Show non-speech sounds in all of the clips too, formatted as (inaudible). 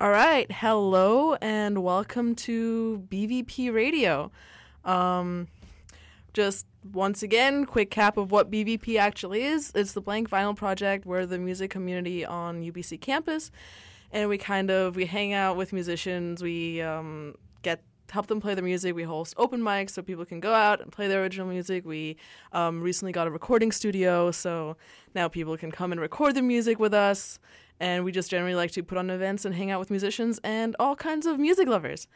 All right, hello and welcome to BVP Radio. Um, just once again, quick cap of what BVP actually is. It's the Blank Vinyl Project. We're the music community on UBC campus, and we kind of we hang out with musicians. We um, get help them play their music. We host open mics so people can go out and play their original music. We um, recently got a recording studio, so now people can come and record their music with us. And we just generally like to put on events and hang out with musicians and all kinds of music lovers.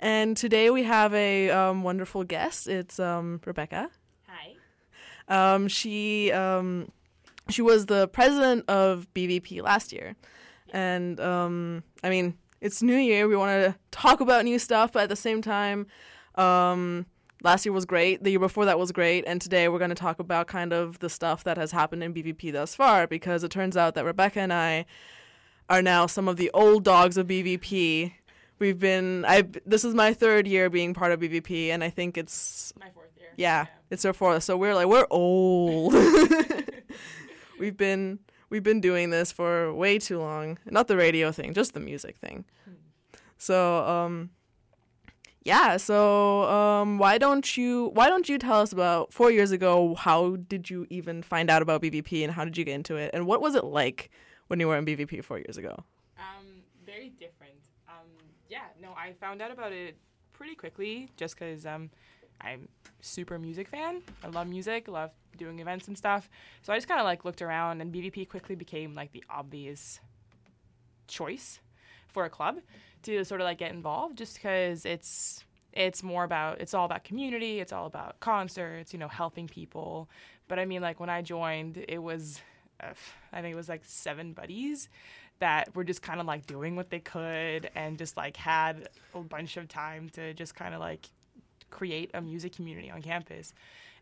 And today we have a um, wonderful guest. It's um, Rebekka. Hi. Um, she um, she was the president of BVP last year, and um, I mean it's New Year. We want to talk about new stuff, but at the same time, um, last year was great. The year before that was great, and today we're going to talk about kind of the stuff that has happened in BVP thus far. Because it turns out that Rebekka and I are now some of the old dogs of BVP. We've been I this is my third year being part of BVP, and I think it's My fourth year. yeah, it's our fourth. So we're like we're old. (laughs) we've been we've been doing this for way too long. Not the radio thing, just the music thing. So um yeah, so um why don't you why don't you tell us about 4 years ago how did you even find out about BVP and how did you get into it and what was it like when you were in BVP 4 years ago? Um, very different. Um, yeah, no, I found out about it pretty quickly just because um, I'm super music fan. I love music, love doing events and stuff. So I just kind of like looked around, and BVP quickly became like the obvious choice for a club to sort of like get involved, just because it's it's more about it's all about community, it's all about concerts, you know, helping people. But I mean, like when I joined, it was I think it was like seven buddies that were just kind of like doing what they could and just like had a bunch of time to just kind of like create a music community on campus.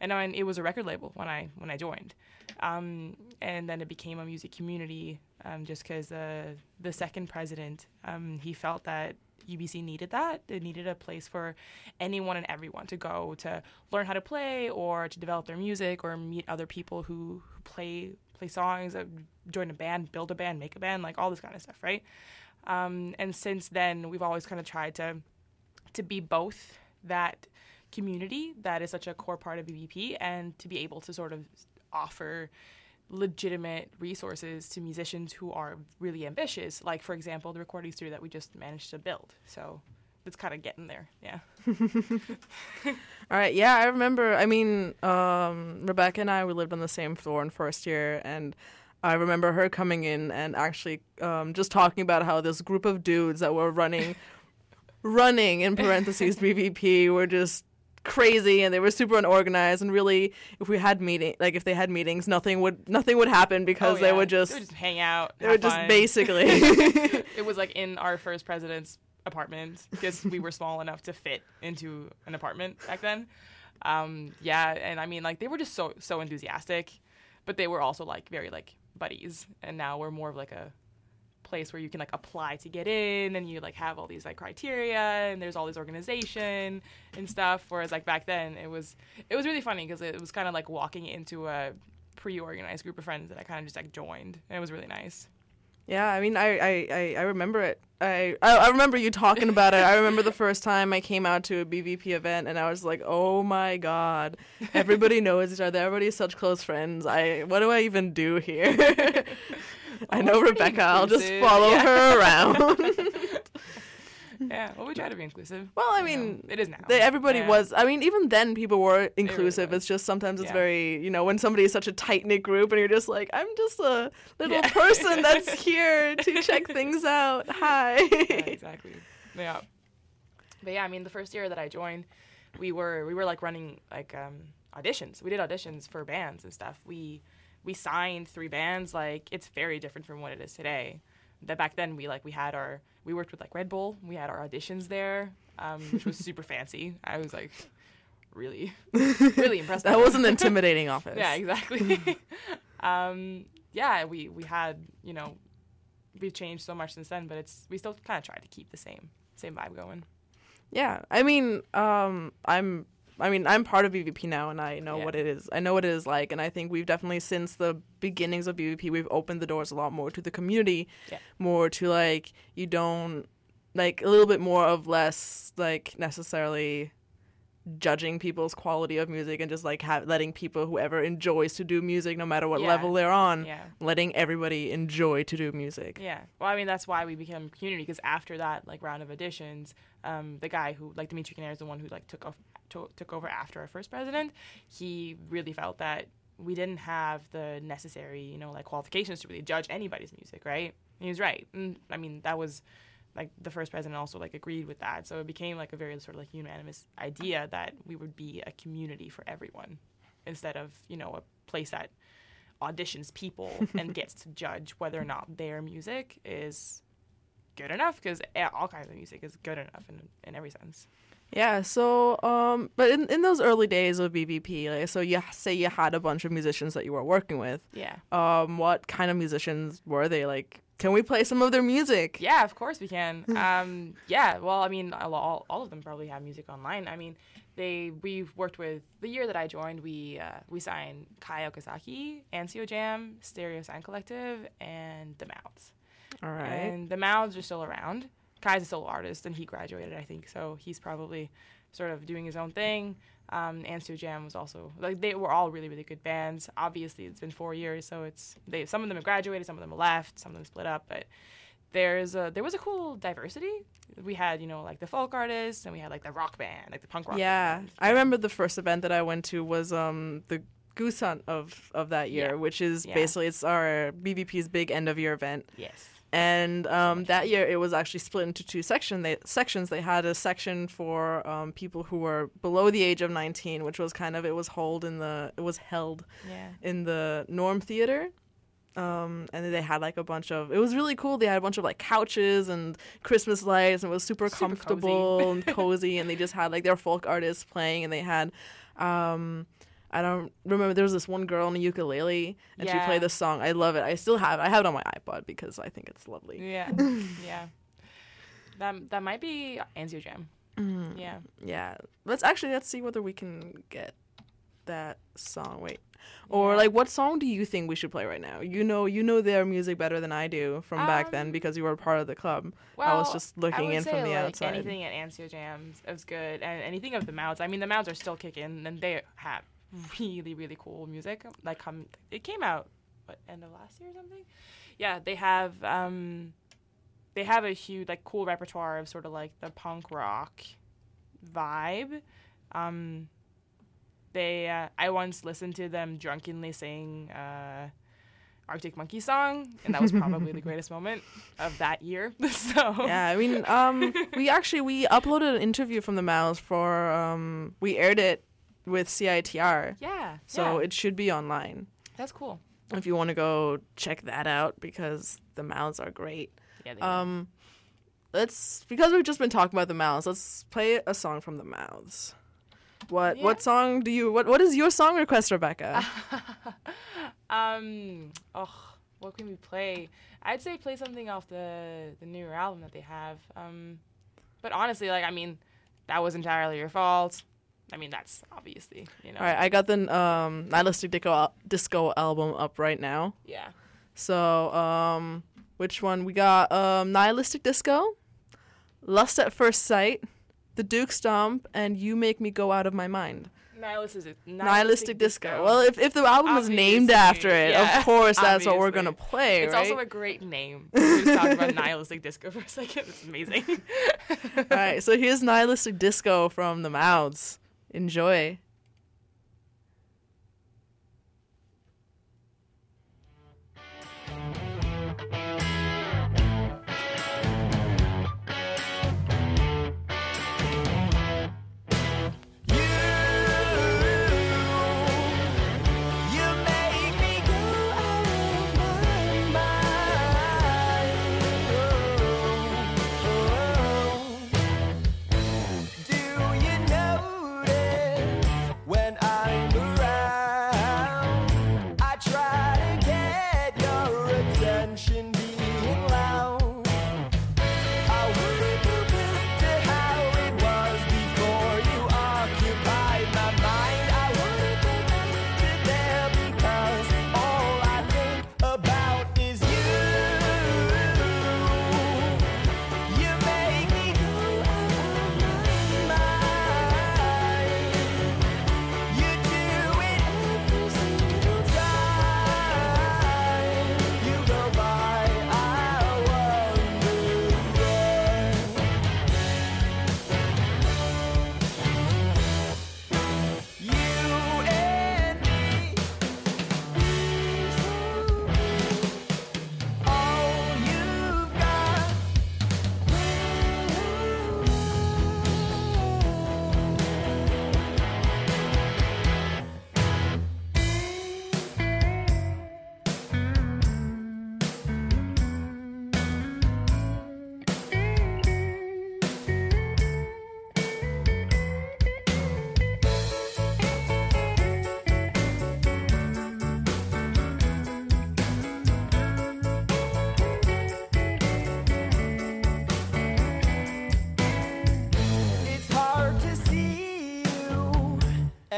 And I mean, it was a record label when I when I joined, um, and then it became a music community um, just because uh, the second president um, he felt that UBC needed that. It needed a place for anyone and everyone to go to learn how to play or to develop their music or meet other people who, who play play songs, uh, join a band, build a band, make a band, like all this kind of stuff, right? Um, and since then, we've always kind of tried to to be both that community that is such a core part of BVP and to be able to sort of offer legitimate resources to musicians who are really ambitious, like for example the recording studio that we just managed to build. So it's kind of getting there, yeah. (laughs) All right, yeah, I remember. I mean, um, Rebekka and I we lived on the same floor in first year, and I remember her coming in and actually um, just talking about how this group of dudes that were running, running in parentheses BVP were just crazy and they were super unorganized and really if we had meeting like if they had meetings nothing would nothing would happen because Oh, they would just they would just hang out. they would just basically (laughs) (laughs) it was like in our first president's apartment because we were small enough to fit into an apartment back then. Um, yeah, and I mean like they were just so so enthusiastic, but they were also like very like buddies. And now we're more of like a place where you can like apply to get in and you like have all these like criteria and there's all this organization and stuff whereas like back then it was it was really funny because it was kind of like walking into a pre-organized group of friends that I kind of just like joined and it was really nice Yeah, I mean, I, I, I, remember it. I, I I remember you talking about it. I remember the first time I came out to a BVP event, and I was like, "Oh my god, everybody knows each other. Everybody's such close friends. I what do I even do here?" (laughs) I know Rebekka. I'll just follow yeah. her around. (laughs) yeah well we try to be inclusive well, I you know. mean, it is now they, everybody Yeah. was. I mean, even then, people were inclusive. was. it's just sometimes it's Yeah. very, you know, when somebody is such a tight knit group, and you're just like, I'm just a little Yeah. person (laughs) that's here to check things out. Hi. yeah, exactly. Yeah. But yeah, I mean, the first year that I joined, we were we were like running like um, auditions. We did auditions for bands and stuff. We we signed three bands. Like it's very different from what it is today. That back then we like we had our we worked with like Red Bull. We had our auditions there, um, which was super (laughs) fancy. I was like really really (laughs) impressed. that was an intimidating (laughs) office. yeah, exactly. um, yeah, we we had you know we've changed so much since then, but it's we still kind of try to keep the same same vibe going. Yeah, I mean, um, I'm I mean, I'm part of BVP now, and I know Yeah. what it is. I know what it is like, and I think we've definitely since the beginnings of BVP, we've opened the doors a lot more to the community, Yeah. more to like you don't like a little bit more of less like necessarily judging people's quality of music and just like ha- letting people whoever enjoys to do music no matter what Yeah. level they're on Yeah. letting everybody enjoy to do music Yeah. Well, I mean, that's why we became a community because after that, like round of auditions, um, the guy who, like Dimitri Canner, is the one who like took off, to, took over after our first president. He really felt that we didn't have the necessary, you know, like qualifications to really judge anybody's music, right? And he was right. And I mean, that was like the first president also like agreed with that. So it became like a very sort of like unanimous idea that we would be a community for everyone instead of you know a place that auditions people (laughs) and gets to judge whether or not their music is good enough because all kinds of music is good enough in, in every sense Yeah, so um but in, in those early days of BVP, like so you say you had a bunch of musicians that you were working with. yeah Um what kind of musicians were they? Like can we play some of their music? yeah of course we can (laughs) um, yeah well i mean all, all, all of them probably have music online i mean they we've worked with the year that i joined we uh, we signed kai okazaki anzio jam stereo sound collective and the mouths All right. And the mouths are still around. Kai's a solo artist, and he graduated, I think, so he's probably sort of doing his own thing. Um, Anzio Jam was also like they were all really really good bands. Obviously, it's been four years, so it's they some of them have graduated, some of them have left, some of them split up, but there's a there was a cool diversity. We had you know like the folk artists, and we had like the rock band, like the punk rock. yeah. band. I remember the first event that I went to was um the Goose Hunt of of that year, Yeah. which is Yeah. basically it's our BVP's big end of year event. Yes. And um, that year, it was actually split into two section. They, sections. They had a section for um, people who were below the age of 19, which was kind of it was held in the it was held Yeah. in the Norm Theater. Um, and they had like a bunch of it was really cool. They had a bunch of like couches and Christmas lights, and it was super, Super comfortable cozy. and (laughs) cozy. And they just had like their folk artists playing, and they had. Um, I don't remember. There was this one girl on a ukulele, and she played this song. I love it. I still have. it. I have it on my iPod because I think it's lovely. Yeah. (laughs) yeah. That that might be Anzio Jam. Mm. Yeah. Yeah. Let's actually let's see whether we can get that song. Wait. Or Yeah. like what song do you think we should play right now? You know you know their music better than I do from back then Um, because you were part of the club. Well, I was just looking in from the like, outside. Anything at Anzio Jams is good, and anything of the Mouths. I mean, the Mouths are still kicking, and they have really, really cool music. Like, come, it came out what end of last year or something. Yeah, they have um, they have a huge, like, cool repertoire of sort of like the punk rock vibe. Um, they, uh, I once listened to them drunkenly sing. Uh, Arctic Monkey song, and that was probably the (laughs) greatest moment of that year. (laughs) so yeah, I mean, um, we actually we uploaded an interview from the Mouths for um, we aired it with CITR, yeah, so yeah. it should be online that's cool. if you want to go check that out because the Mouths are great. Yeah, they are. Um, let's because we've just been talking about the mouths. Let's play a song from the mouths. What Yeah. what song do you what what is your song request, Rebekka? (laughs) um, oh, what can we play? I'd say play something off the the newer album that they have. Um, but honestly, like I mean, that was entirely your fault. I mean, that's obviously you know. All right, I got the um, Nihilistic Disco Disco album up right now. Yeah. So um, which one we got? Um, Nihilistic Disco, Lust at First Sight, The Duke Stomp, and You Make Me Go Out of My Mind. Nihilistic, Nihilistic, Disco. Well, if, if the album is named after it, yeah, of course that's what we're gonna play, it's right? also a great name. We just talked about nihilistic disco for a second. It's amazing. (laughs) All right, so here's Nihilistic Disco from the Mouths. Enjoy.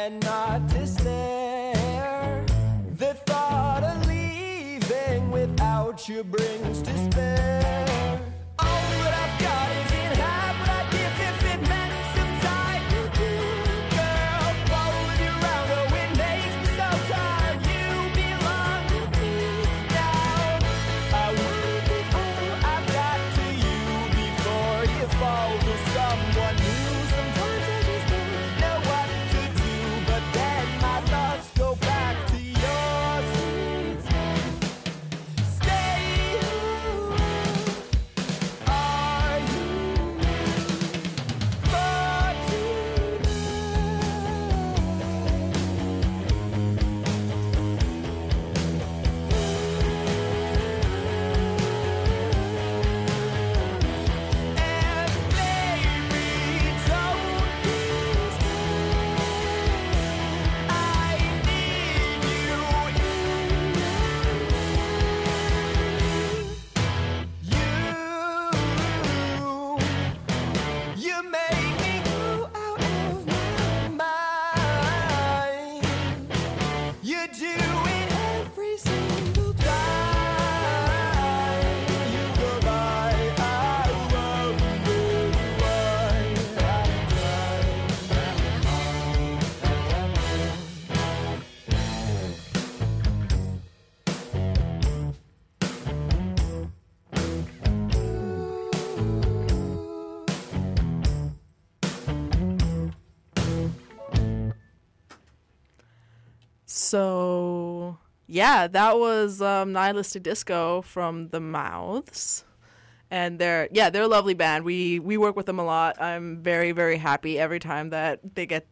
And not to stare. The thought of leaving without you brings despair. You do it every single So yeah, that was um, Nihilistic Disco from the Mouths, and they're yeah they're a lovely band. We we work with them a lot. I'm very very happy every time that they get.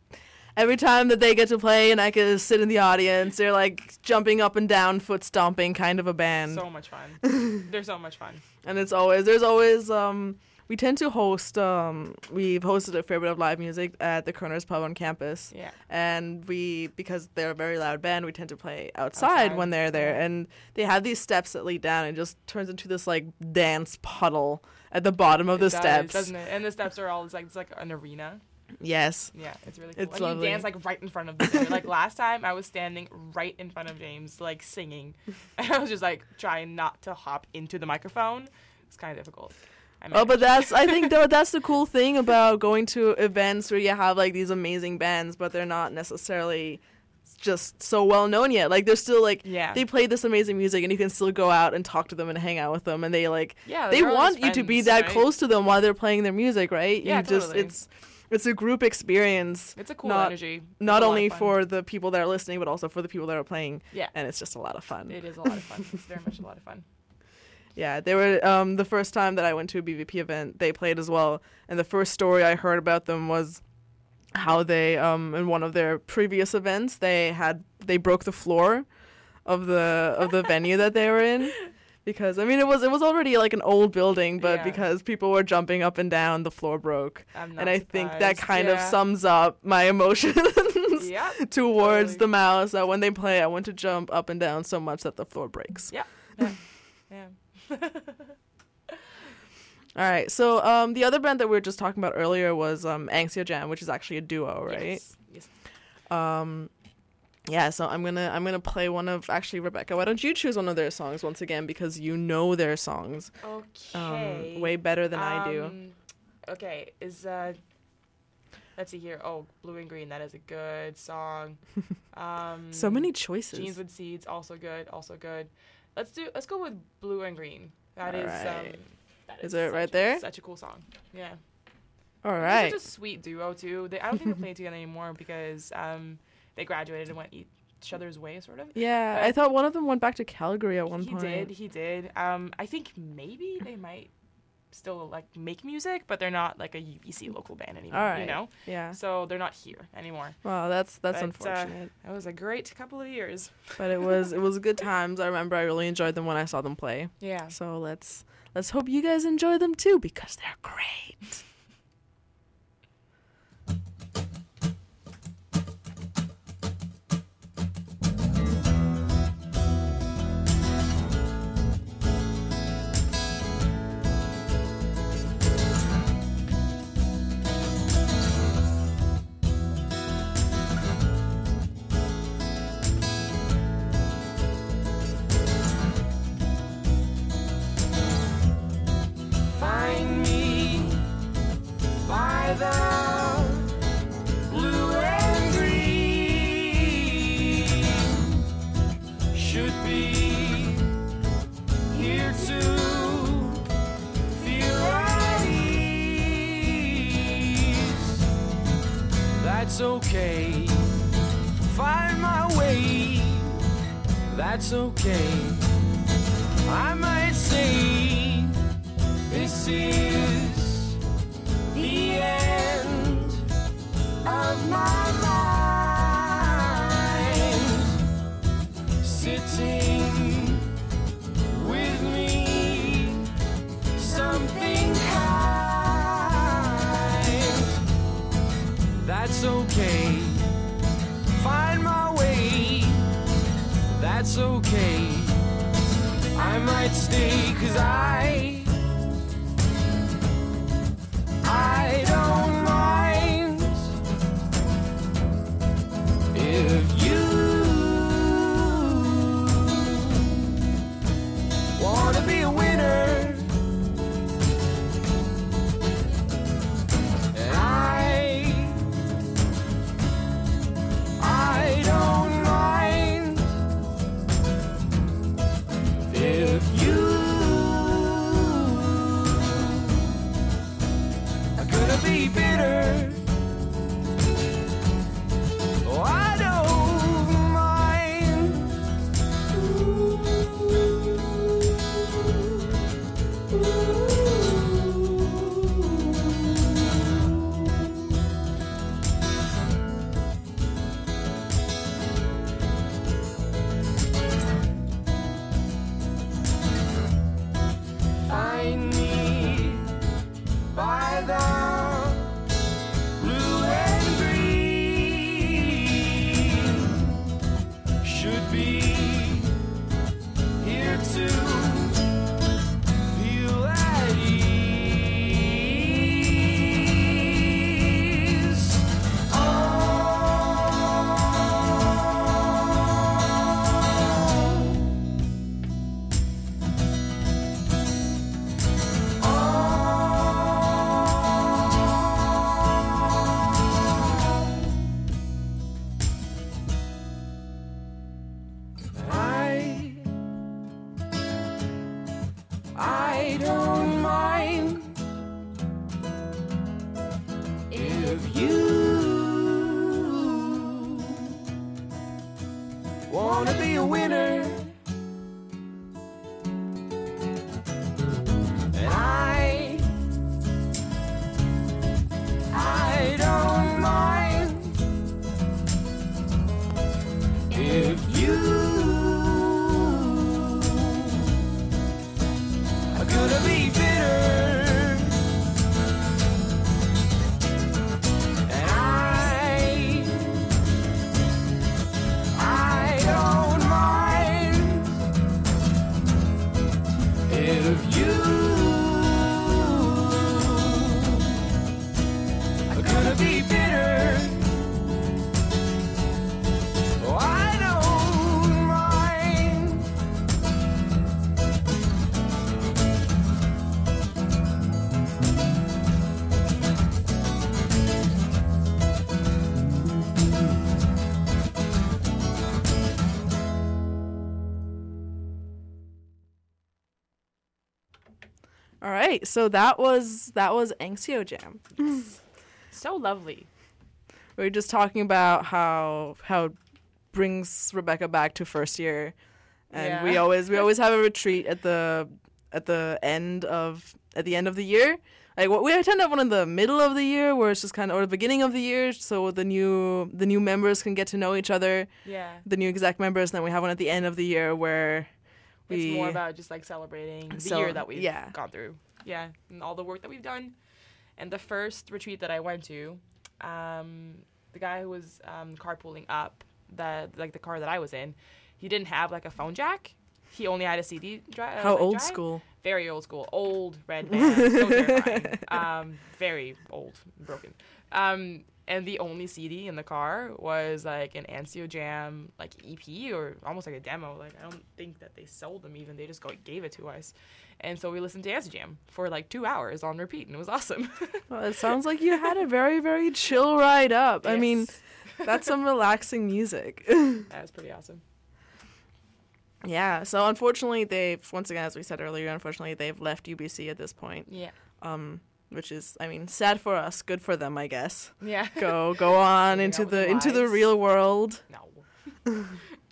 Every time that they get to play and I can sit in the audience, they're like jumping up and down, foot stomping, kind of a band. So much fun. (laughs) They're so much fun. and it's always there's always um we tend to host um we've hosted a fair bit of live music at the Koerner's Pub on campus. Yeah. And we because they're a very loud band, we tend to play outside, Outside, when they're there. And they have these steps that lead down and just turns into this like dance puddle at the bottom of the does, steps. doesn't it? And the steps are all it's like it's like an arena. Yes. Yeah, it's really cool. It's and lovely. you dance like right in front of the like last time, I was standing right in front of James, like singing, (laughs) and I was just like trying not to hop into the microphone. It's kind of difficult. Oh, but that's I think (laughs) though that's the cool thing about going to events where you have like these amazing bands, but they're not necessarily just so well known yet. Like they're still like Yeah. they play this amazing music, and you can still go out and talk to them and hang out with them, and they like yeah, they want just you to be that right? close to them while they're playing their music, right? Yeah, you just totally. it's it's a group experience. It's a cool not- energy. Not only for the people that are listening, but also for the people that are playing, yeah, and it's just a lot of fun. it is a lot of fun. It's very much a lot of fun. Yeah, they were um, the first time that I went to a BVP event. They played as well, and the first story I heard about them was how they um, in one of their previous events they had they broke the floor of the of the venue that they were in (laughs) because I mean it was it was already like an old building, but Yeah. because people were jumping up and down, the floor broke, and I think that surprised. kind of sums up my emotions. Yeah. (laughs) Towards Totally. the mouths, that when they play, I want to jump up and down so much that the floor breaks. (laughs) Yeah. Yeah. (laughs) All right. So um, the other band that we were just talking about earlier was um, Jam, which is actually a duo, right? Yes. yes. Um, yeah. So I'm gonna I'm gonna play one of actually Rebekka. Why don't you choose one of their songs once again because you know their songs Okay. um, way better than I do. Um, Okay, is uh let's see here. Oh, Blue and Green, that is a good song. (laughs) Um So many choices. Jeans with Seeds, also good, also good. Let's do let's go with Blue and Green. That is Alright. um that Is it such right a- there? Such a cool song. Yeah. All right. Such a sweet duo too. They I don't think they're playing together anymore because um they graduated and went each other's way sort of. Yeah, but- I thought one of them went back to Calgary at one he point. He did, he did. Um I think maybe they might still like make music, but they're not like a UBC local band anymore. Right. You know? Yeah. So they're not here anymore. Well, that's that's But, uh, unfortunate. It was a great couple of years. but it was it was good times. I remember I really enjoyed them when I saw them play. Yeah. So let's let's hope you guys enjoy them too because they're great. Gonna be right, so that was that was Anzio Jam. Mm. So lovely. We were just talking about how how it brings Rebekka back to first year, and we always we (laughs) always have a retreat at the at the end of at the end of the year. Like what we tend to have one in the middle of the year, where it's just kind of or the beginning of the year, so the new the new members can get to know each other, Yeah. the new exact members. And then we have one at the end of the year where we It's more about just like celebrating the So, year that we've yeah. gone through. Yeah, and all the work that we've done. And the first retreat that I went to, um, the guy who was um, carpooling up, the like the car that I was in, he didn't have like a phone jack. He only had a CD drive. how old school. Very old school. Old red (laughs) van. so terrifying. Um, very old, broken. Um, and the only CD in the car was like an Anzio Jam like EP or almost like a demo. Like I don't think that they sold them even. They just go, gave it to us, and so we listened to Anzio Jam for like two hours on repeat, and it was awesome. (laughs) Well, it sounds like you had a very, very chill ride up. I mean, (laughs) that's some relaxing music. (laughs) that was pretty awesome. yeah. So unfortunately, they've once again, as we said earlier, unfortunately they've left UBC at this point. Yeah. Um, which is, I mean, sad for us, good for them, I guess. Yeah. Go, go on (laughs) into the into the real world. No. (laughs)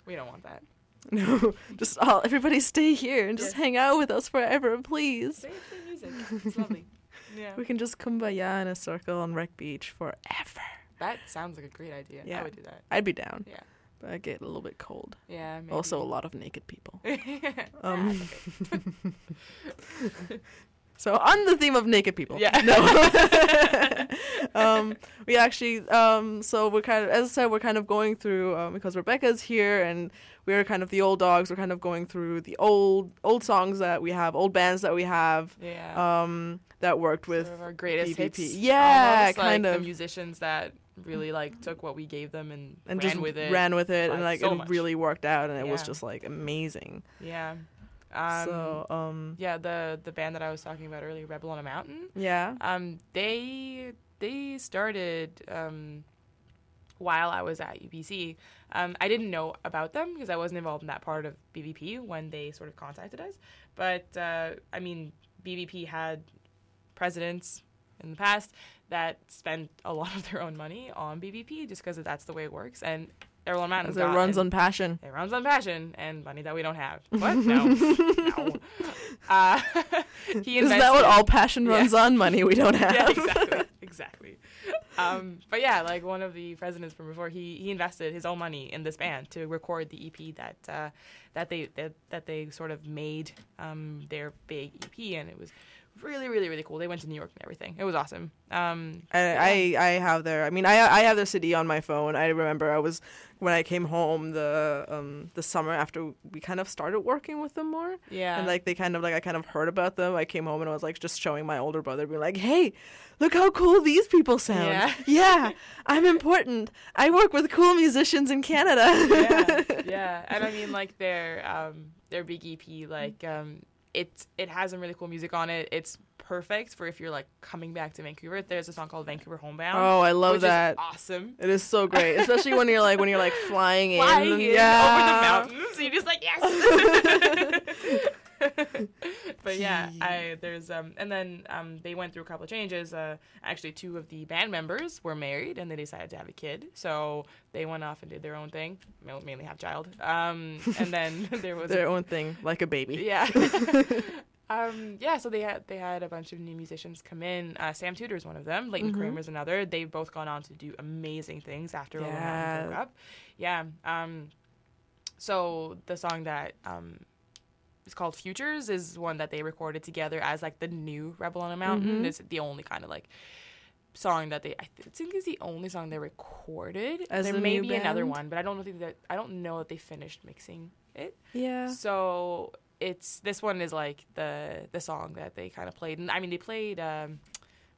we don't want that. No, just all everybody stay here and just Yeah. hang out with us forever, please. Music. It's lovely. (laughs) Yeah. We can just kumbaya in a circle on Wreck Beach forever. That sounds like a great idea. Yeah. I would do that. I'd be down. Yeah. But I get a little bit cold. Yeah. Maybe. Also, a lot of naked people. um. So on the theme of naked people. Yeah. No. (laughs) (laughs) um, we actually um, so we're kind of as I said we're kind of going through um, because Rebekka's here and we're kind of the old dogs. We're kind of going through the old old songs that we have, old bands that we have yeah. um, that worked with. sort of our greatest BVP. hits. Yeah, almost, kind like of. the musicians that really like took what we gave them and, and ran just with it. ran with it, and like, like so it much. really worked out, and it was just like amazing. Yeah. Um, so um, yeah, the the band that I was talking about earlier, Rebel on a Mountain. yeah, Um, they they started um, while I was at UBC. Um, I didn't know about them because I wasn't involved in that part of BVP when they sort of contacted us. But uh, I mean, BVP had presidents in the past that spent a lot of their own money on BVP just because that's the way it works. And Errol as it runs on passion. it runs on passion and money that we don't have. (laughs) What? No. no. Uh, (laughs) he Isn't that what all passion Yeah. runs on? Money we don't (laughs) have. yeah, exactly, exactly. Um, but yeah, like one of the presidents from before, he he invested his own money in this band to record the EP that uh, that they that, that they sort of made um, their big EP, and it was really, really, really cool. They went to New York and everything. It was awesome. Um, I, I I have their I mean I I have their CD on my phone. I remember I was when I came home the um the summer after we kind of started working with them more. yeah, And like they kind of like I kind of heard about them. I came home and I was like just showing my older brother, being like, "Hey, look how cool these people sound. Yeah. (laughs) yeah I'm important. I work with cool musicians in Canada." yeah, (laughs) yeah, and I mean like their um their big EP, like um it it has some really cool music on it. It's perfect for if you're like coming back to Vancouver. There's a song called Vancouver Homebound. oh, I love which that. Is awesome. It is so great, especially when you're like when you're like flying, (laughs) Flying in, in yeah. over the mountains, you're just like yes. (laughs) (laughs) but yeah, I there's um and then um they went through a couple of changes. Uh, actually, two of the band members were married and they decided to have a kid, so they went off and did their own thing, mainly have child. Um, and then (laughs) there was Their a, own thing, like a baby. yeah. (laughs) Um, yeah, so they had they had a bunch of new musicians come in. Uh, Sam is one of them. Leighton Mhm. is another. They've both gone on to do amazing things after Roller Mountain Yeah. broke up. Yeah. Um, so the song that um, is called Futures is one that they recorded together as like the new Rebel on a Mountain. Mhm. It's the only kind of like song that they I think is the only song they recorded. As there may be another one, but I don't think that I don't know that they finished mixing it. Yeah. So it's this one is like the the song that they kind of played, and I mean they played um,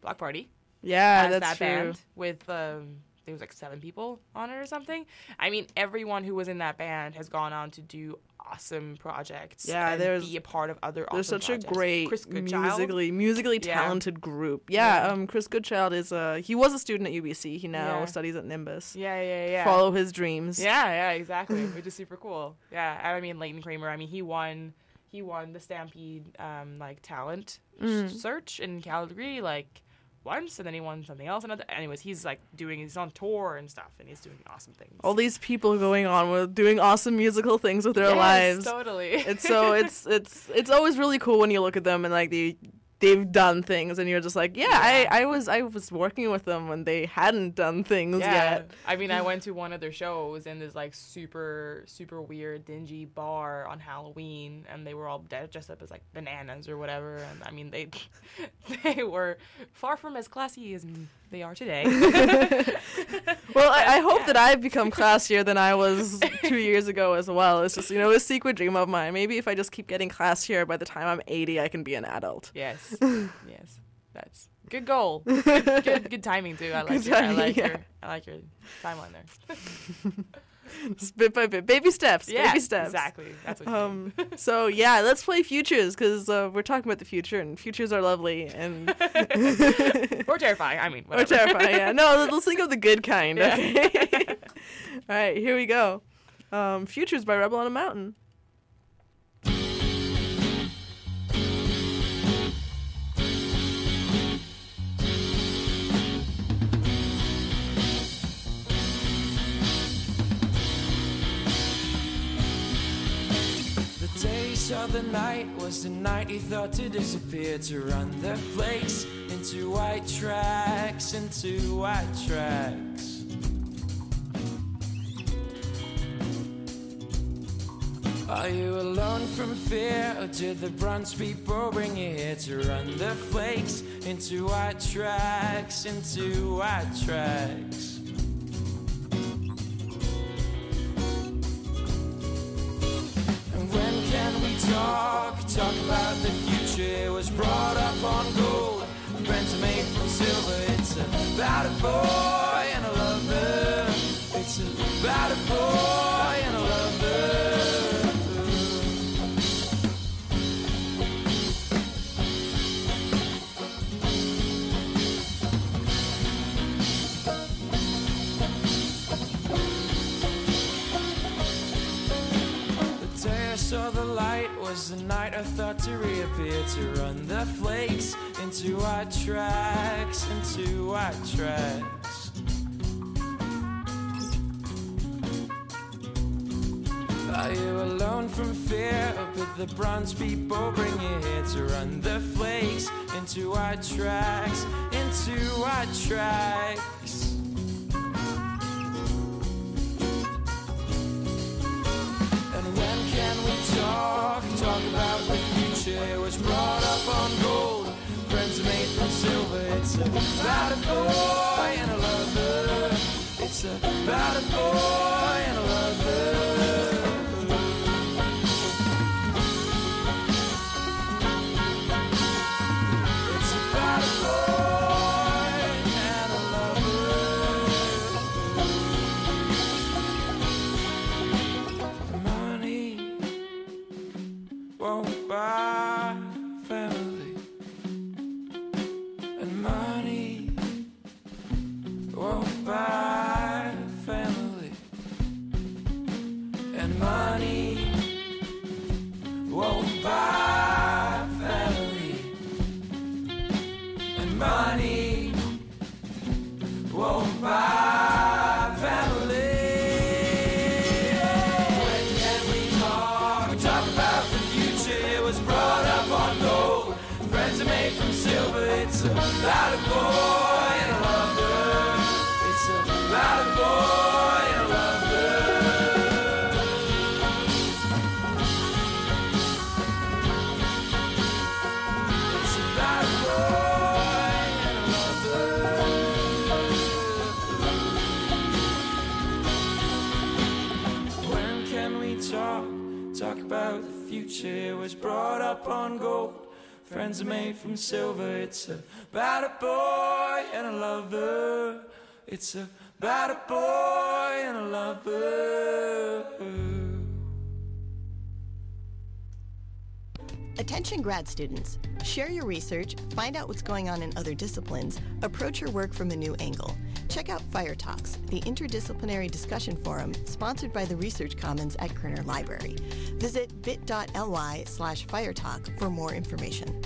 Block Party Yeah, that's that true. band with um, there was like seven people on it or something. I mean everyone who was in that band has gone on to do awesome projects. Yeah, and there's- be a part of other. There's awesome such a great musically musically Yeah. talented group. Yeah, Yeah. um, Chris Goodchild is a he was a student at UBC. He now Yeah. studies at Nimbus. Yeah, yeah, yeah. Follow his dreams. Yeah, (laughs) yeah, exactly. Which is super cool. Yeah, I mean Leighton Kramer. I mean he won, he won the Stampede um like talent Mm. search in Calgary like once, and then he won something else. Another. Anyways, he's like doing he's on tour and stuff, and he's doing awesome things. All these people going on with doing awesome musical things with their Yes, lives. Totally. It's so it's it's it's always really cool when you look at them and like they they've done things and you're just like yeah, Yeah. I I was I was working with them when they hadn't done things yeah. yet. I mean, I went to one of their shows in this like super super weird dingy bar on Halloween, and they were all dressed up as like bananas or whatever. And I mean, they (laughs) they were far from as classy as they are today. (laughs) (laughs) Well, I, I hope Yeah. that I've become classier than I was two years ago as well. It's just you know a secret dream of mine. Maybe if I just keep getting classier, by the time I'm 80, I can be an adult. yes, (laughs) yes, that's Good goal. good, good, good timing too. I like your, I like yeah. your I like your timeline there. Bit by bit, baby steps, yeah, baby steps. exactly. That's what. Um, (laughs) so yeah, let's play futures because uh, we're talking about the future, and futures are lovely and (laughs) or terrifying. I mean, (laughs) or terrifying. Yeah, no, let's think of the good kind. Okay. All right, here we go. Um, futures by Rebel on a Mountain. The night was the night he thought to disappear to run the flakes into white tracks, into white tracks. Are you alone from fear, or did the bronze people bring you here to run the flakes into white tracks, into white tracks? Talk? Talk about the future. It was brought up on gold. Friends are made from silver. It's about a boy and a lover. It's about a boy light was the night I thought to reappear to run the flakes into white tracks, into white tracks. Are you alone from fear, or did the bronze people bring you here to run the flakes into white tracks, into white tracks? Talk? About the future. Was brought up on gold. Friends made from silver. It's about a boy and a lover. Silver. It's boy and a lover. It's boy and a lover. Attention grad students. Share your research, find out what's going on in other disciplines, approach your work from a new angle. Check out Fire Talks, the interdisciplinary discussion forum sponsored by the Research Commons at Koerner Library. Visit bit.ly slash firetalk for more information.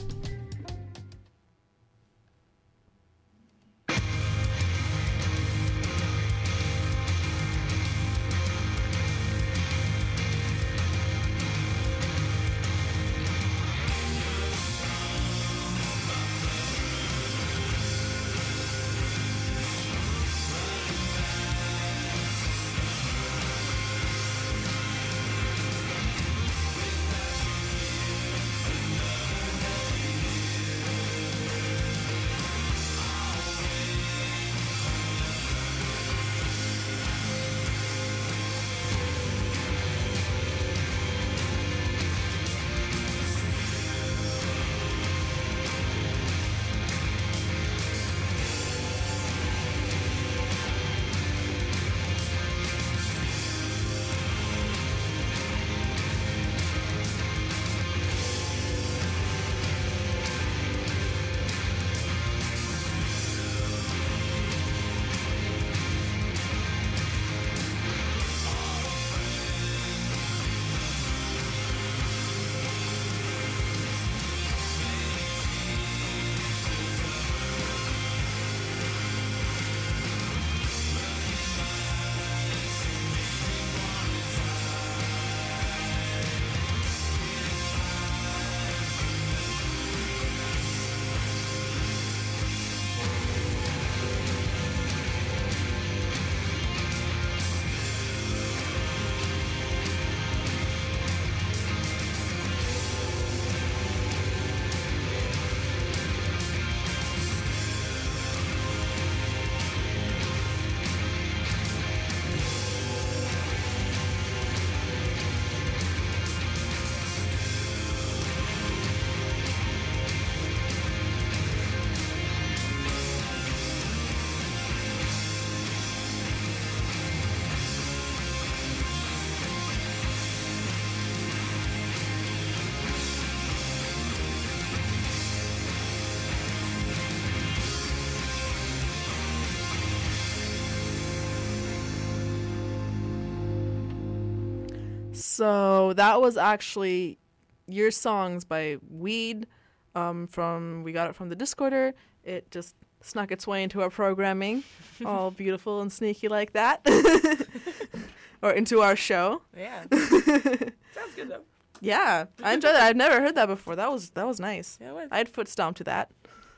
So that was actually your songs by Weed. Um, from we got it from the Discorder. It just snuck its way into our programming, (laughs) all beautiful and sneaky like that, (laughs) or into our show. Yeah. (laughs) Sounds good though. Yeah, I enjoyed that. I've never heard that before. That was that was nice. Yeah, was. I'd foot stomp to that.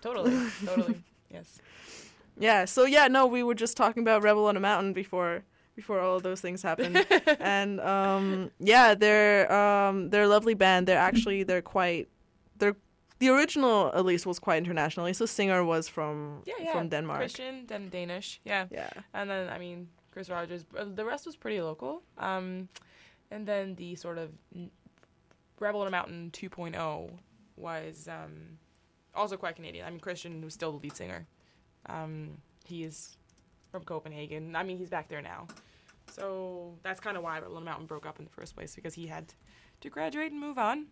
Totally. Totally. yes. Yeah. So yeah, no, we were just talking about Rebel on a Mountain before before all of those things happened, (laughs) and um, yeah, they're um, they're a lovely band. They're actually they're quite they're the original at least was quite international. At least the singer was from Yeah, yeah. from Denmark. Christian, then Danish. Yeah. Yeah. And then, I mean, Chris Rogers. uh, The rest was pretty local. Um, and then the sort of Rebel on a Mountain 2.0 was um, also quite Canadian. I mean, Christian was still the lead singer. Um, he is from Copenhagen. I mean, he's back there now. So that's kind of why Little Mountain broke up in the first place because he had to graduate and move on.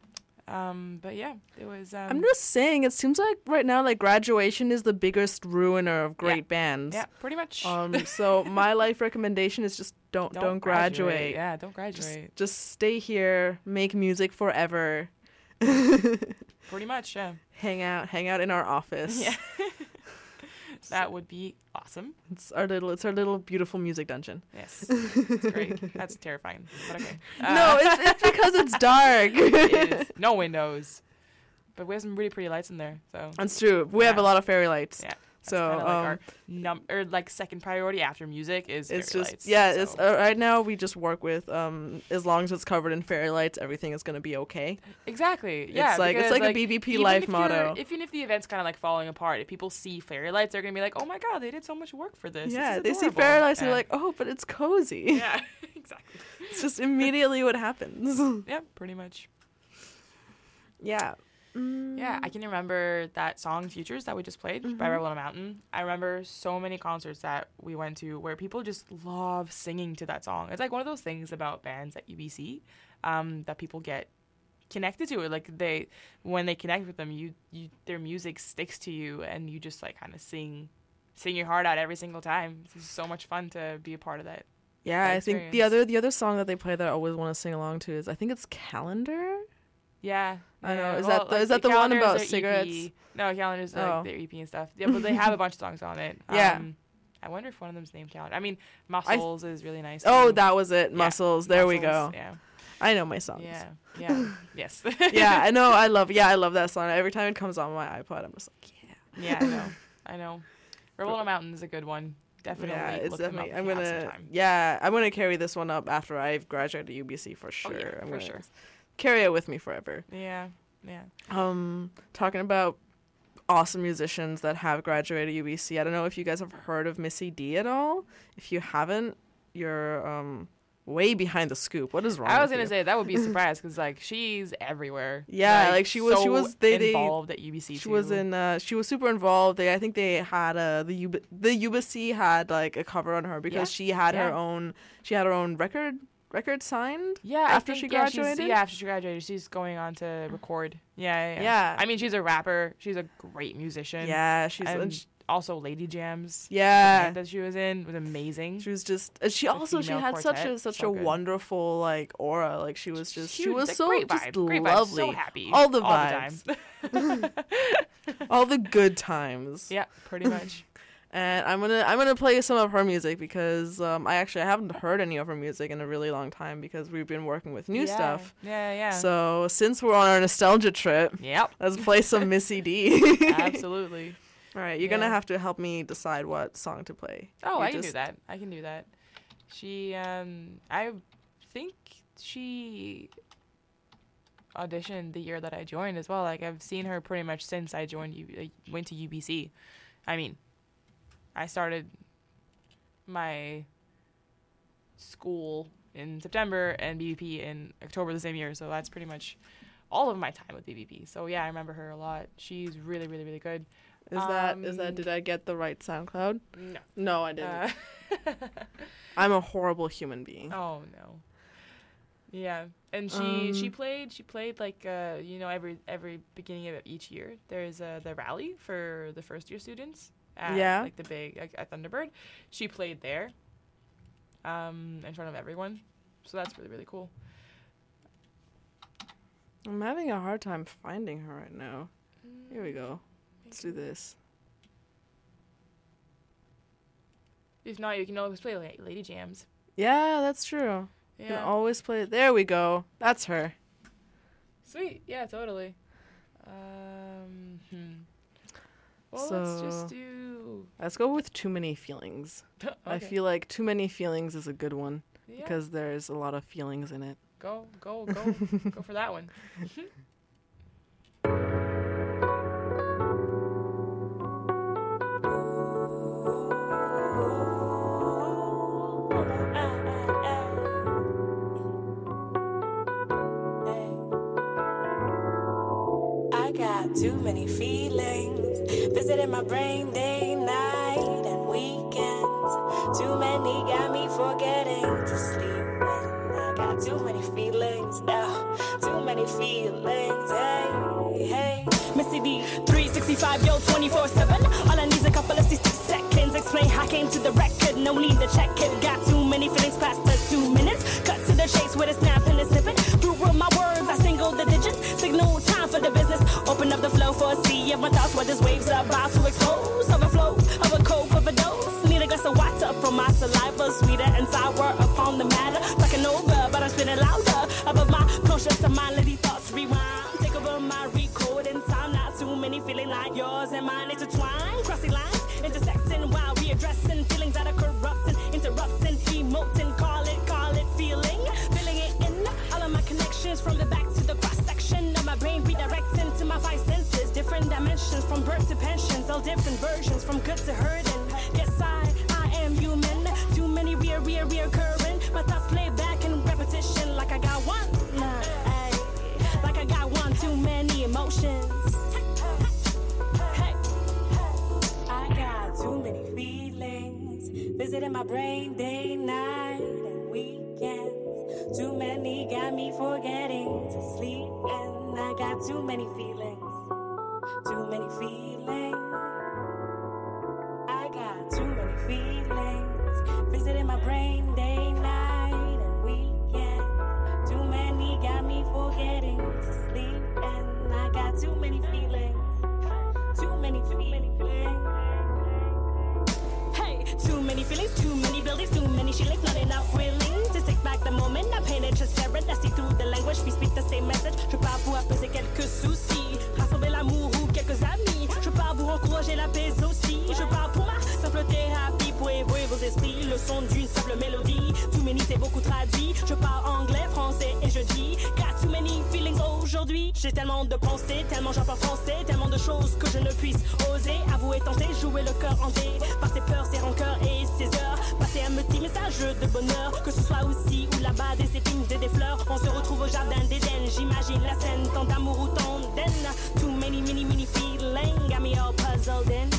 Um, but yeah, it was. Um, I'm just saying, it seems like right now, like graduation is the biggest ruiner of great bands. yeah, pretty much. Um. (laughs) So my life recommendation is just don't don't, graduate. Yeah, don't Just graduate. just stay here, make music forever, (laughs) pretty much, yeah. hang out, hang out in our office. Yeah. (laughs) that would be awesome. It's our little, it's our little beautiful music dungeon. Yes. (laughs) It's great. That's terrifying. But okay. (laughs) no, it's, uh, it's because it's (laughs) dark. it is. No windows. But we have some really pretty lights in there. So That's true. We have a lot of fairy lights. yeah. So, like um, our num or like second priority after music is It's fairy just lights, yeah. It's uh, right now we just work with um as long as it's covered in fairy lights, everything is gonna be okay. exactly. Yeah. like- it's because, like a BVP even life if motto. Even if the event's kind of like falling apart, if people see fairy lights, they're gonna be like, "Oh my god, they did so much work for this." This yeah, is they see fairy lights and they're like, oh, but it's cozy. Yeah. (laughs) exactly. it's just immediately what happens. Yeah. Pretty much. yeah. Yeah, I can remember that song "Futures" that we just played Mm-hmm. by Rebel on a Mountain. I remember so many concerts that we went to where people just love singing to that song. It's like one of those things about bands at UBC um, that people get connected to. It like they when they connect with them, you you their music sticks to you, and you just like kind of sing sing your heart out every single time. It's so much fun to be a part of that. Yeah, that I think the other the other song that they play that I always want to sing along to is I think it's Calendar. Yeah, I know. Is that the- is that the one about cigarettes? EP. No, calendars like Oh. their EP and stuff. Yeah, but they have a bunch of songs on it. (laughs) Yeah. Um, I wonder if one of them's named Calendar. I mean, Muscles is really nice. Oh, that was it. Yeah, Muscles. There we go. Yeah, I know my songs. yeah, yeah. (laughs) yes. yeah, I know. I love. Yeah, I love that song. Every time it comes on my iPod, I'm just like, yeah. yeah, I know. (laughs) I know. Rebel on a Mountain is a good one. Definitely. Yeah, it's definitely. up I'm if you have some gonna. Yeah, I'm gonna carry this one up after I've graduated UBC for sure. Oh, yeah, I'm for gonna sure. Carry it with me forever. Yeah, yeah. Um, talking about awesome musicians that have graduated UBC. I don't know if you guys have heard of Missy D at all. If you haven't, you're um way behind the scoop. What is wrong? I was gonna you? say that would be (laughs) a surprise because like she's everywhere. Yeah, like, she was- she was- they- they- involved at UBC. She too. was in. Uh, she was super involved. They, I think they had uh, the UB, the Ubyssey had like a cover on her because Yeah, she had her own. She had her own record record signed. Yeah, after think, she yeah, graduated? Yeah, after she graduated, she's going on to (gasps) record. Yeah, yeah. yeah. I mean, she's a rapper. She's a great musician. Yeah, she's and also Lady Jams. yeah. band that she was in was amazing. She was just. She also she had such a such so a good. wonderful like aura. Like she was just. She, was like, so just vibe, vibe, lovely. so happy All the all vibes. the. (laughs) (laughs) All the good times. yeah, pretty much. (laughs) And I'm gonna I'm gonna play some of her music because um, I actually I haven't heard any of her music in a really long time because we've been working with new Yeah, stuff. Yeah, yeah. So since we're on our nostalgia trip, yep, let's play some (laughs) Missy D. absolutely. (laughs) All right, you're gonna have to help me decide what song to play. Oh, You I can do that. I can do that. She, um, I think she auditioned the year that I joined as well. Like I've seen her pretty much since I joined. U- uh, went to UBC. I mean, I started my school in September and BVP in October the same year. So that's pretty much all of my time with BVP. So yeah, I remember her a lot. She's really, really, really good. Is that is that Um, did I get the right SoundCloud? No. No, I didn't. Uh, (laughs) I'm a horrible human being. Oh no. Yeah, and she she Um, played she played like uh you know every every beginning of each year there's uh, the rally for the first year students. At, Yeah. Like the big like, at Thunderbird, she played there. Um, in front of everyone, so that's really really cool. I'm having a hard time finding her right now. Here we go. Let's do this. If not, you can always play Lady Jams. Yeah, that's true. You can always play. There we go. That's her. Sweet. Yeah, totally. Um, hmm. Well, let's just So- do. Let's go with Too Many Feelings. (laughs) I feel like Too Many Feelings is a good one yeah. because there's a lot of feelings in it. go, go, (laughs) go, go for that one. (laughs) I got too many feelings visiting my brain day, night, and weekends. Too many got me forgetting to sleep. And I got too many feelings, yeah, too many feelings. Hey, hey. Missy D, 365, yo, 24 7. All I need is a couple of 60 seconds. Explain how I came to the record, no need to check it. Got too many feelings past the two minutes. Cut to the chase with a snap different versions from good to hurting. Yes, I, I am human. Too many rear, rear, reoccurring. My thoughts play back in repetition like I got one. Nah, ay, like I got one too many emotions. Hey. I got too many feelings visiting my brain day, night, and weekends. Too many got me forgetting to sleep, and I got too many feelings. Too many many shillings, not enough to take back the moment. I I see through the language, we speak the same message. Je parle pour apaiser quelques soucis, rassembler l'amour ou quelques amis. Je parle pour encourager la paix aussi. Je parle pour ma simple thérapie, pour évoluer vos esprits, le son d'une simple mélodie. C'est beaucoup traduit. Je parle anglais, français et je dis, got too many feelings aujourd'hui. J'ai tellement de pensées, tellement parle français, tellement de choses que je ne puisse oser. Avouer, tenter, jouer le cœur hanté par ses peurs, ses rancœurs et ses heures. Passer un petit message de bonheur, que ce soit aussi ou là-bas, des épines et des fleurs. On se retrouve au jardin d'Éden, j'imagine la scène, tant d'amour ou tant d'haine. Too many, many, many feeling, got me all puzzled in.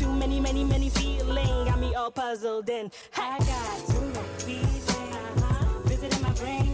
Too many, many, many feeling, got me all puzzled in. I got many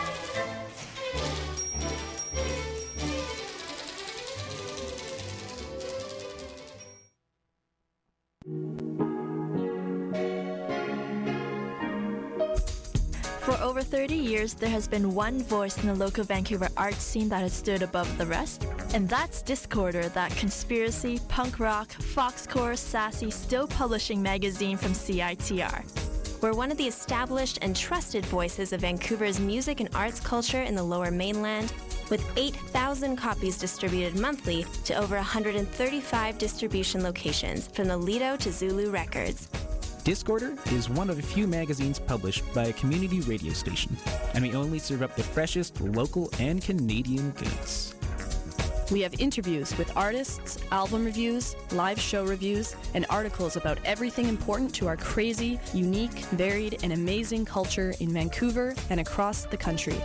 30 years, there has been one voice in the local Vancouver art scene that has stood above the rest, and that's Discorder, that conspiracy, punk rock, foxcore, sassy, still publishing magazine from CITR. We're one of the established and trusted voices of Vancouver's music and arts culture in the lower mainland, with 8,000 copies distributed monthly to over 135 distribution locations from the Lido to Zulu Records. Discorder is one of a few magazines published by a community radio station, and we only serve up the freshest local and Canadian goods. We have interviews with artists, album reviews, live show reviews, and articles about everything important to our crazy, unique, varied, and amazing culture in Vancouver and across the country.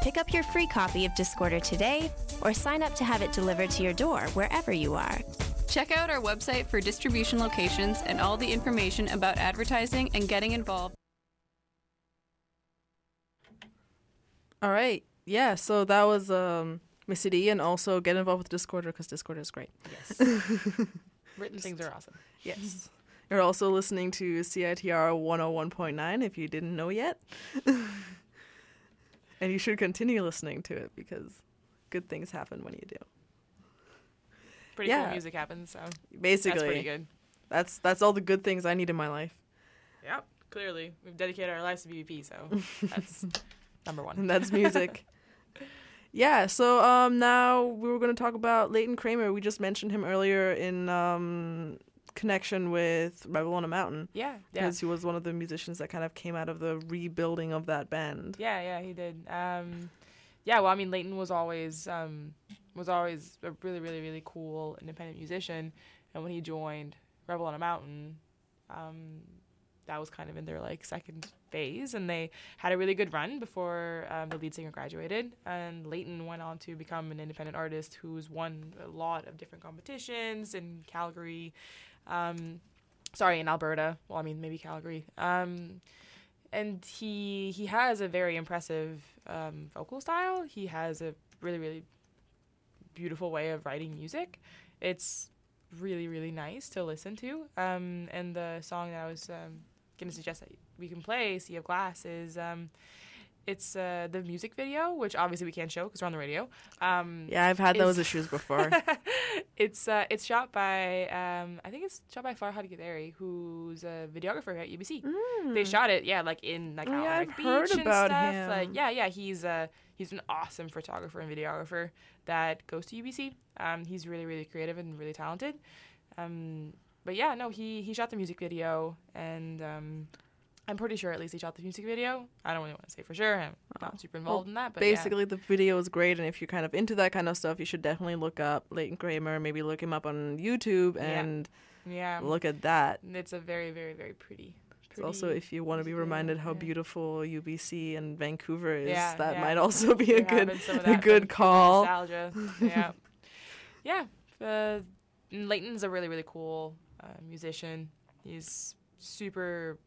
Pick up your free copy of Discorder today or sign up to have it delivered to your door wherever you are. Check out our website for distribution locations and all the information about advertising and getting involved. All right. Yeah, so that was um Missy D and also get involved with Discorder because Discorder is great. Yes. (laughs) Written things are awesome. Yes. You're also listening to CITR 101.9 if you didn't know yet. (laughs) and you should continue listening to it because good things happen when you do. Pretty Yeah. cool music happens, so Basically, that's pretty good. That's that's all the good things I need in my life. Yep, clearly we've dedicated our lives to BVP, so (laughs) that's number one. and that's music. (laughs) yeah, so um now we were going to talk about Leighton Kramer. We just mentioned him earlier in um connection with Rebel on a Mountain yeah, yeah, because he was one of the musicians that kind of came out of the rebuilding of that band. yeah, yeah. He did. Um, yeah, well, I mean, Leighton was always um, was always a really, really, really cool independent musician, and when he joined Rebel on a Mountain, um, that was kind of in their like second phase, and they had a really good run before um, the lead singer graduated. And Leighton went on to become an independent artist who's won a lot of different competitions in Calgary, um, sorry, in Alberta. Well, I mean maybe Calgary. Um, and he he has a very impressive um, vocal style. He has a really really beautiful way of writing music. It's really really nice to listen to. Um, and the song that I was um, gonna suggest that we can play, "Sea of Glass," is um, it's uh, the music video, which obviously we can't show because we're on the radio. Um, Yeah, I've had those issues before. (laughs) it's uh, it's shot by um, I think it's shot by Farhad Gideri, who's a videographer at UBC. They shot it, yeah, like in like Mm. Oh, yeah, I've Beach heard and about stuff. him. Like, yeah, yeah, he's uh he's an awesome photographer and videographer that goes to UBC. Um, he's really really creative and really talented. Um, but yeah, no, he he shot the music video and um. I'm pretty sure at least he shot the music video. I don't really want to say for sure. I'm not super involved in that, but yeah. Basically, the video is great, and if you're kind of into that kind of stuff, you should definitely look up Leighton Kramer. Maybe look him up on YouTube and yeah, look at that. it's a very very very pretty. It's also if you want to be reminded how yeah. beautiful UBC and Vancouver is, Yeah, that yeah. might also be a good having some of a good call. Nostalgia. (laughs) yeah. Yeah. Uh, Leighton's a really, really cool uh, musician. He's super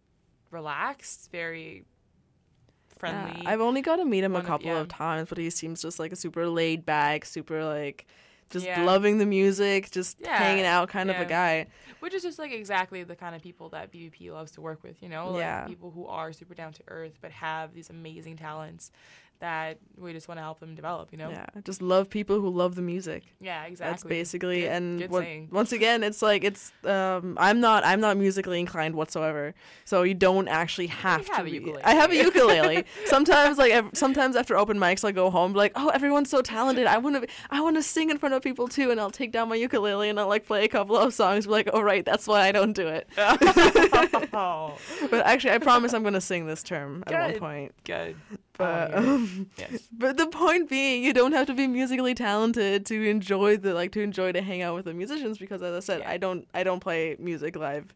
relaxed, very Yeah, friendly. I've only got to meet him a One of- couple yeah. of times, but he seems just like a super laid back, super like just Yeah. loving the music, just Yeah, hanging out kind of a guy. Which is just like exactly the kind of people that BVP loves to work with, you know? Like Yeah. people who are super down to earth but have these amazing talents that we just want to help them develop, you know? Yeah, just love people who love the music. Yeah, exactly. That's basically Good- and good what- once again, it's like it's um I'm not I'm not musically inclined whatsoever, so you don't actually have have to. be. ukulele. I have a ukulele. (laughs) sometimes like ev- sometimes after open mics, I'll go home like, oh, everyone's so talented. I want to I want to sing in front of people too, and I'll take down my ukulele and I'll like play a couple of songs. Be like, oh right, that's why I don't do it. (laughs) (laughs) But actually, I promise I'm gonna sing this term at one point. good. But Oh, yeah. um, (laughs) yes. but the point being, you don't have to be musically talented to enjoy the like to enjoy to hang out with the musicians because, as I said, Yeah. I don't I don't play music live,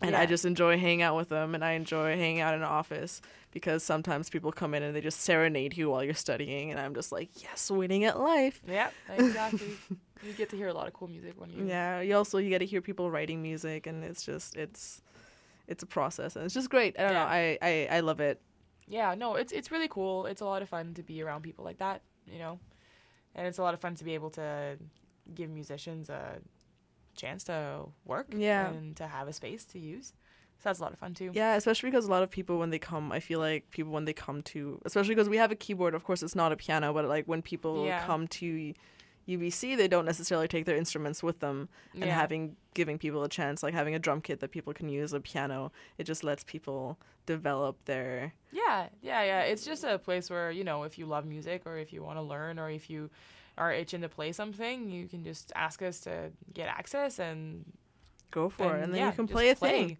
and I just enjoy hanging out with them, and I enjoy hanging out in an office because sometimes people come in and they just serenade you while you're studying, and I'm just like, yes, winning at life. Yeah, exactly. (laughs) you get to hear a lot of cool music when you. Yeah, you also you get to hear people writing music, and it's just it's it's a process, and it's just great. I don't know, I, I I love it. Yeah, no, it's it's really cool. It's a lot of fun to be around people like that, you know, and it's a lot of fun to be able to give musicians a chance to work. Yeah. And to have a space to use. So that's a lot of fun too. Yeah, especially because a lot of people when they come, I feel like people when they come to, especially because we have a keyboard. Of course, it's not a piano, but like when people Yeah. come to UBC, they don't necessarily take their instruments with them, and Yeah. having giving people a chance, like having a drum kit that people can use, a piano, it just lets people develop their Yeah, yeah, yeah. It's just a place where, you know, if you love music or if you want to learn or if you are itching to play something, you can just ask us to get access and go for it, and then yeah, you can play a thing.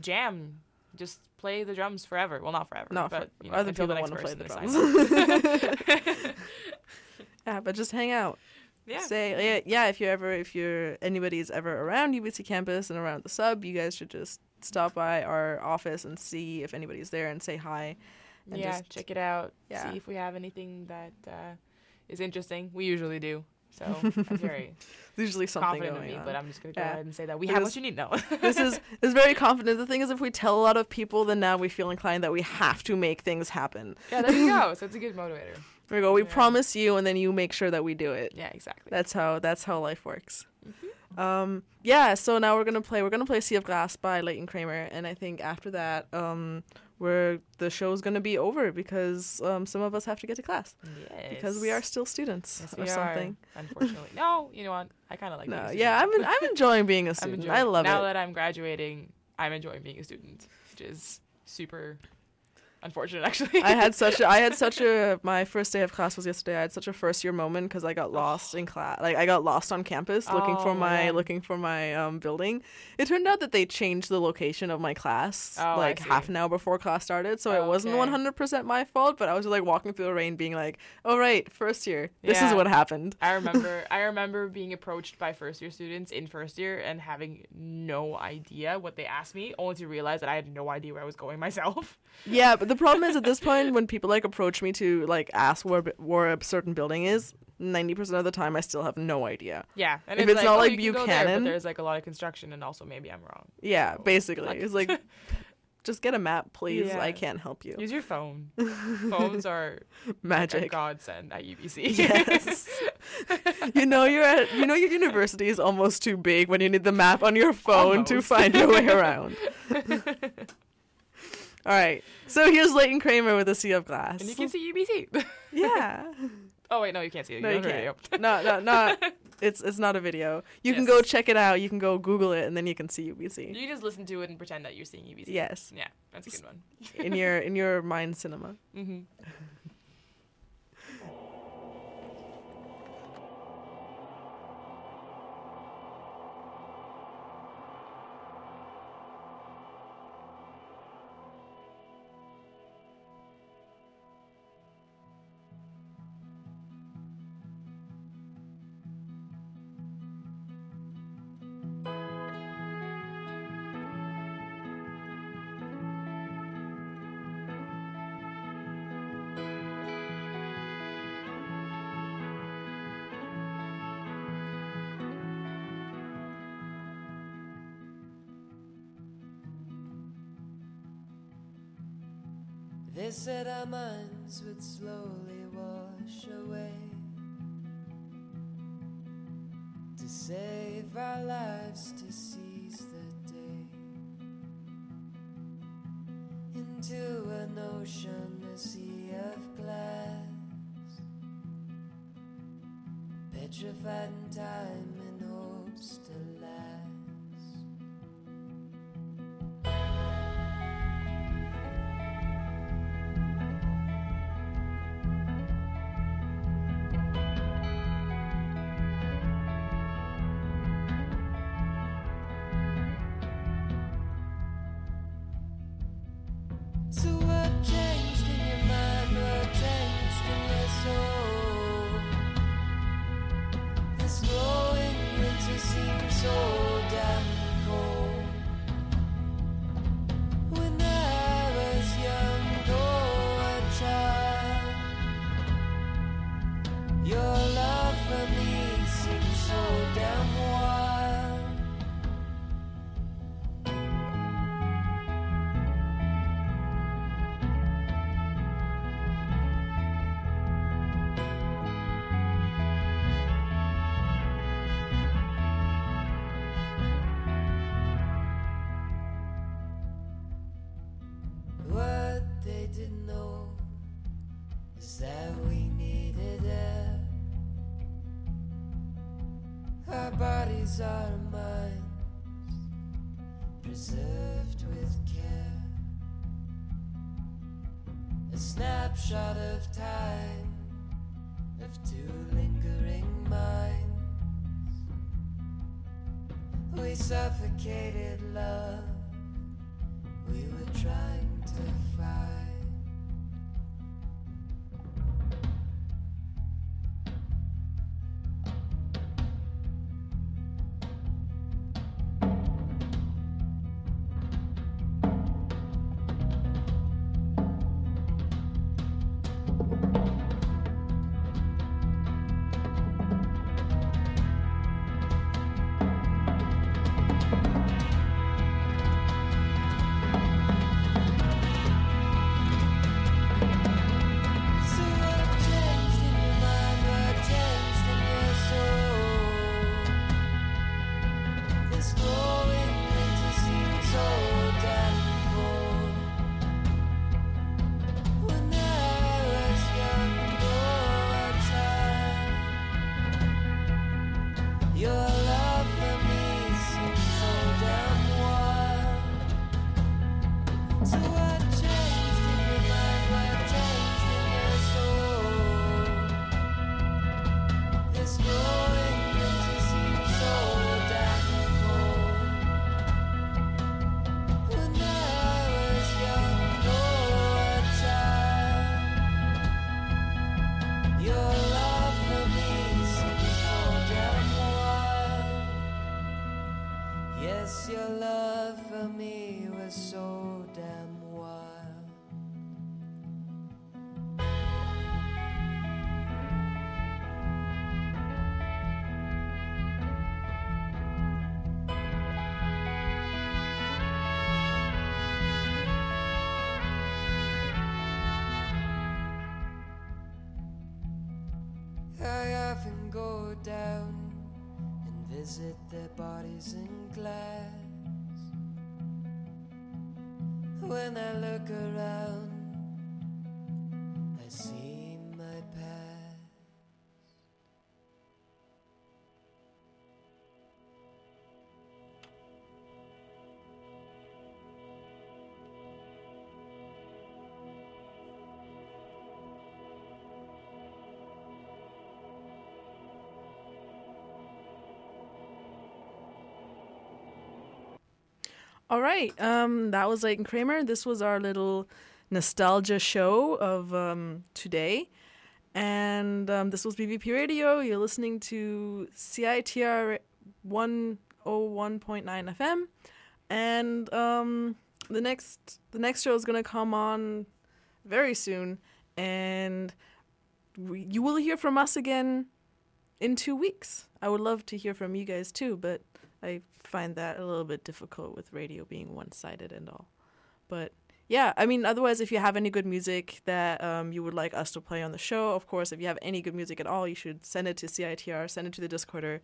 Jam. Just play the drums forever. Well, not forever, Not but for- you know, other until the people next wanna play the drums. (laughs) (laughs) Yeah, but just hang out. Yeah. Say yeah, yeah. If you're ever, if you're anybody's ever around UBC campus and around the sub, you guys should just stop by our office and see if anybody's there and say hi. And yeah, just, check it out. Yeah. See if we have anything that uh, is interesting. We usually do. So (laughs) I'm very There's usually something confident going in me, on. but I'm just gonna go Yeah. ahead and say that we have what you need now. (laughs) this is (laughs) is very confident. The thing is, if we tell a lot of people, then now we feel inclined that we have to make things happen. yeah, there you go. So it's a good motivator. There we go. We Yeah. promise you, and then you make sure that we do it. Yeah, exactly. That's how that's how life works. Mm-hmm. Um, yeah. So now we're gonna play. We're gonna play Sea of Glass by Leighton Kramer, and I think after that, um, we're the show's gonna be over because um, some of us have to get to class Yes. because we are still students Yes, or something. Are, unfortunately, no. You know what? I kind of like. No, yeah, I'm. I'm enjoying being a (laughs) student. enjoying- I love now it. Now that I'm graduating, I'm enjoying being a student, which is super unfortunate, actually. I had such a, I had such a (laughs) my first day of class was yesterday. I had such a first year moment because I got lost in class. Like I got lost on campus looking Oh, for my man. looking for my um, building. It turned out that they changed the location of my class Oh, like half an hour before class started, so it wasn't Okay. one hundred percent my fault. But I was like walking through the rain, being like, "Oh right, first year. This is what happened." I (laughs) remember I remember being approached by first year students in first year and having no idea what they asked me, only to realize that I had no idea where I was going (laughs) myself. Yeah, but the problem is at this point when people like approach me to like ask where where a certain building is, ninety percent of the time I still have no idea. Yeah, and if it's, it's, not oh, like go there, but there's like a lot of construction, and also maybe I'm wrong. Yeah, So, basically. like- it's like (laughs) just get a map, please. Yeah. I can't help you. Use your phone. (laughs) Phones are like a Magic. godsend at UBC. (laughs) Yes. you know you're at you know your university is almost too big when you need the map on your phone to find your way around. All right. So here's Leighton Kramer with a sea of glass. and you can see UBC. Yeah. (laughs) oh wait, no, you can't see it. No, You you can't. no, no, not. (laughs) It's it's not a video. You can go check it out. You can go Google it, and then you can see UBC. You just listen to it and pretend that you're seeing UBC. Yes. Yeah, that's a good one. in your in your mind cinema. hmm (laughs) said our minds would slowly wash away to save our lives to seize the day into an ocean, a sea of glass, petrified in time in hopes to are minds preserved with care. A snapshot of time of two lingering minds. We suffocated go down and visit their bodies in glass. When I look around, All right. Um, that was Leighton Kramer. This was our little nostalgia show of um, today. And um, this was BVP Radio. You're listening to CITR 101.9 FM. And um, the next the next show is going to come on very soon. And we, you will hear from us again in two weeks. I would love to hear from you guys too, but I find that a little bit difficult with radio being one sided and all. But yeah, I mean, otherwise, if you have any good music that um, you would like us to play on the show, of course, if you have any good music at all, you should send it to CITR, send it to the Discorder.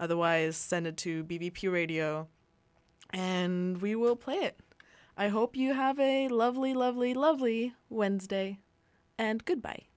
Otherwise, send it to BVP Radio, and we will play it. I hope you have a lovely, lovely, lovely Wednesday, and goodbye.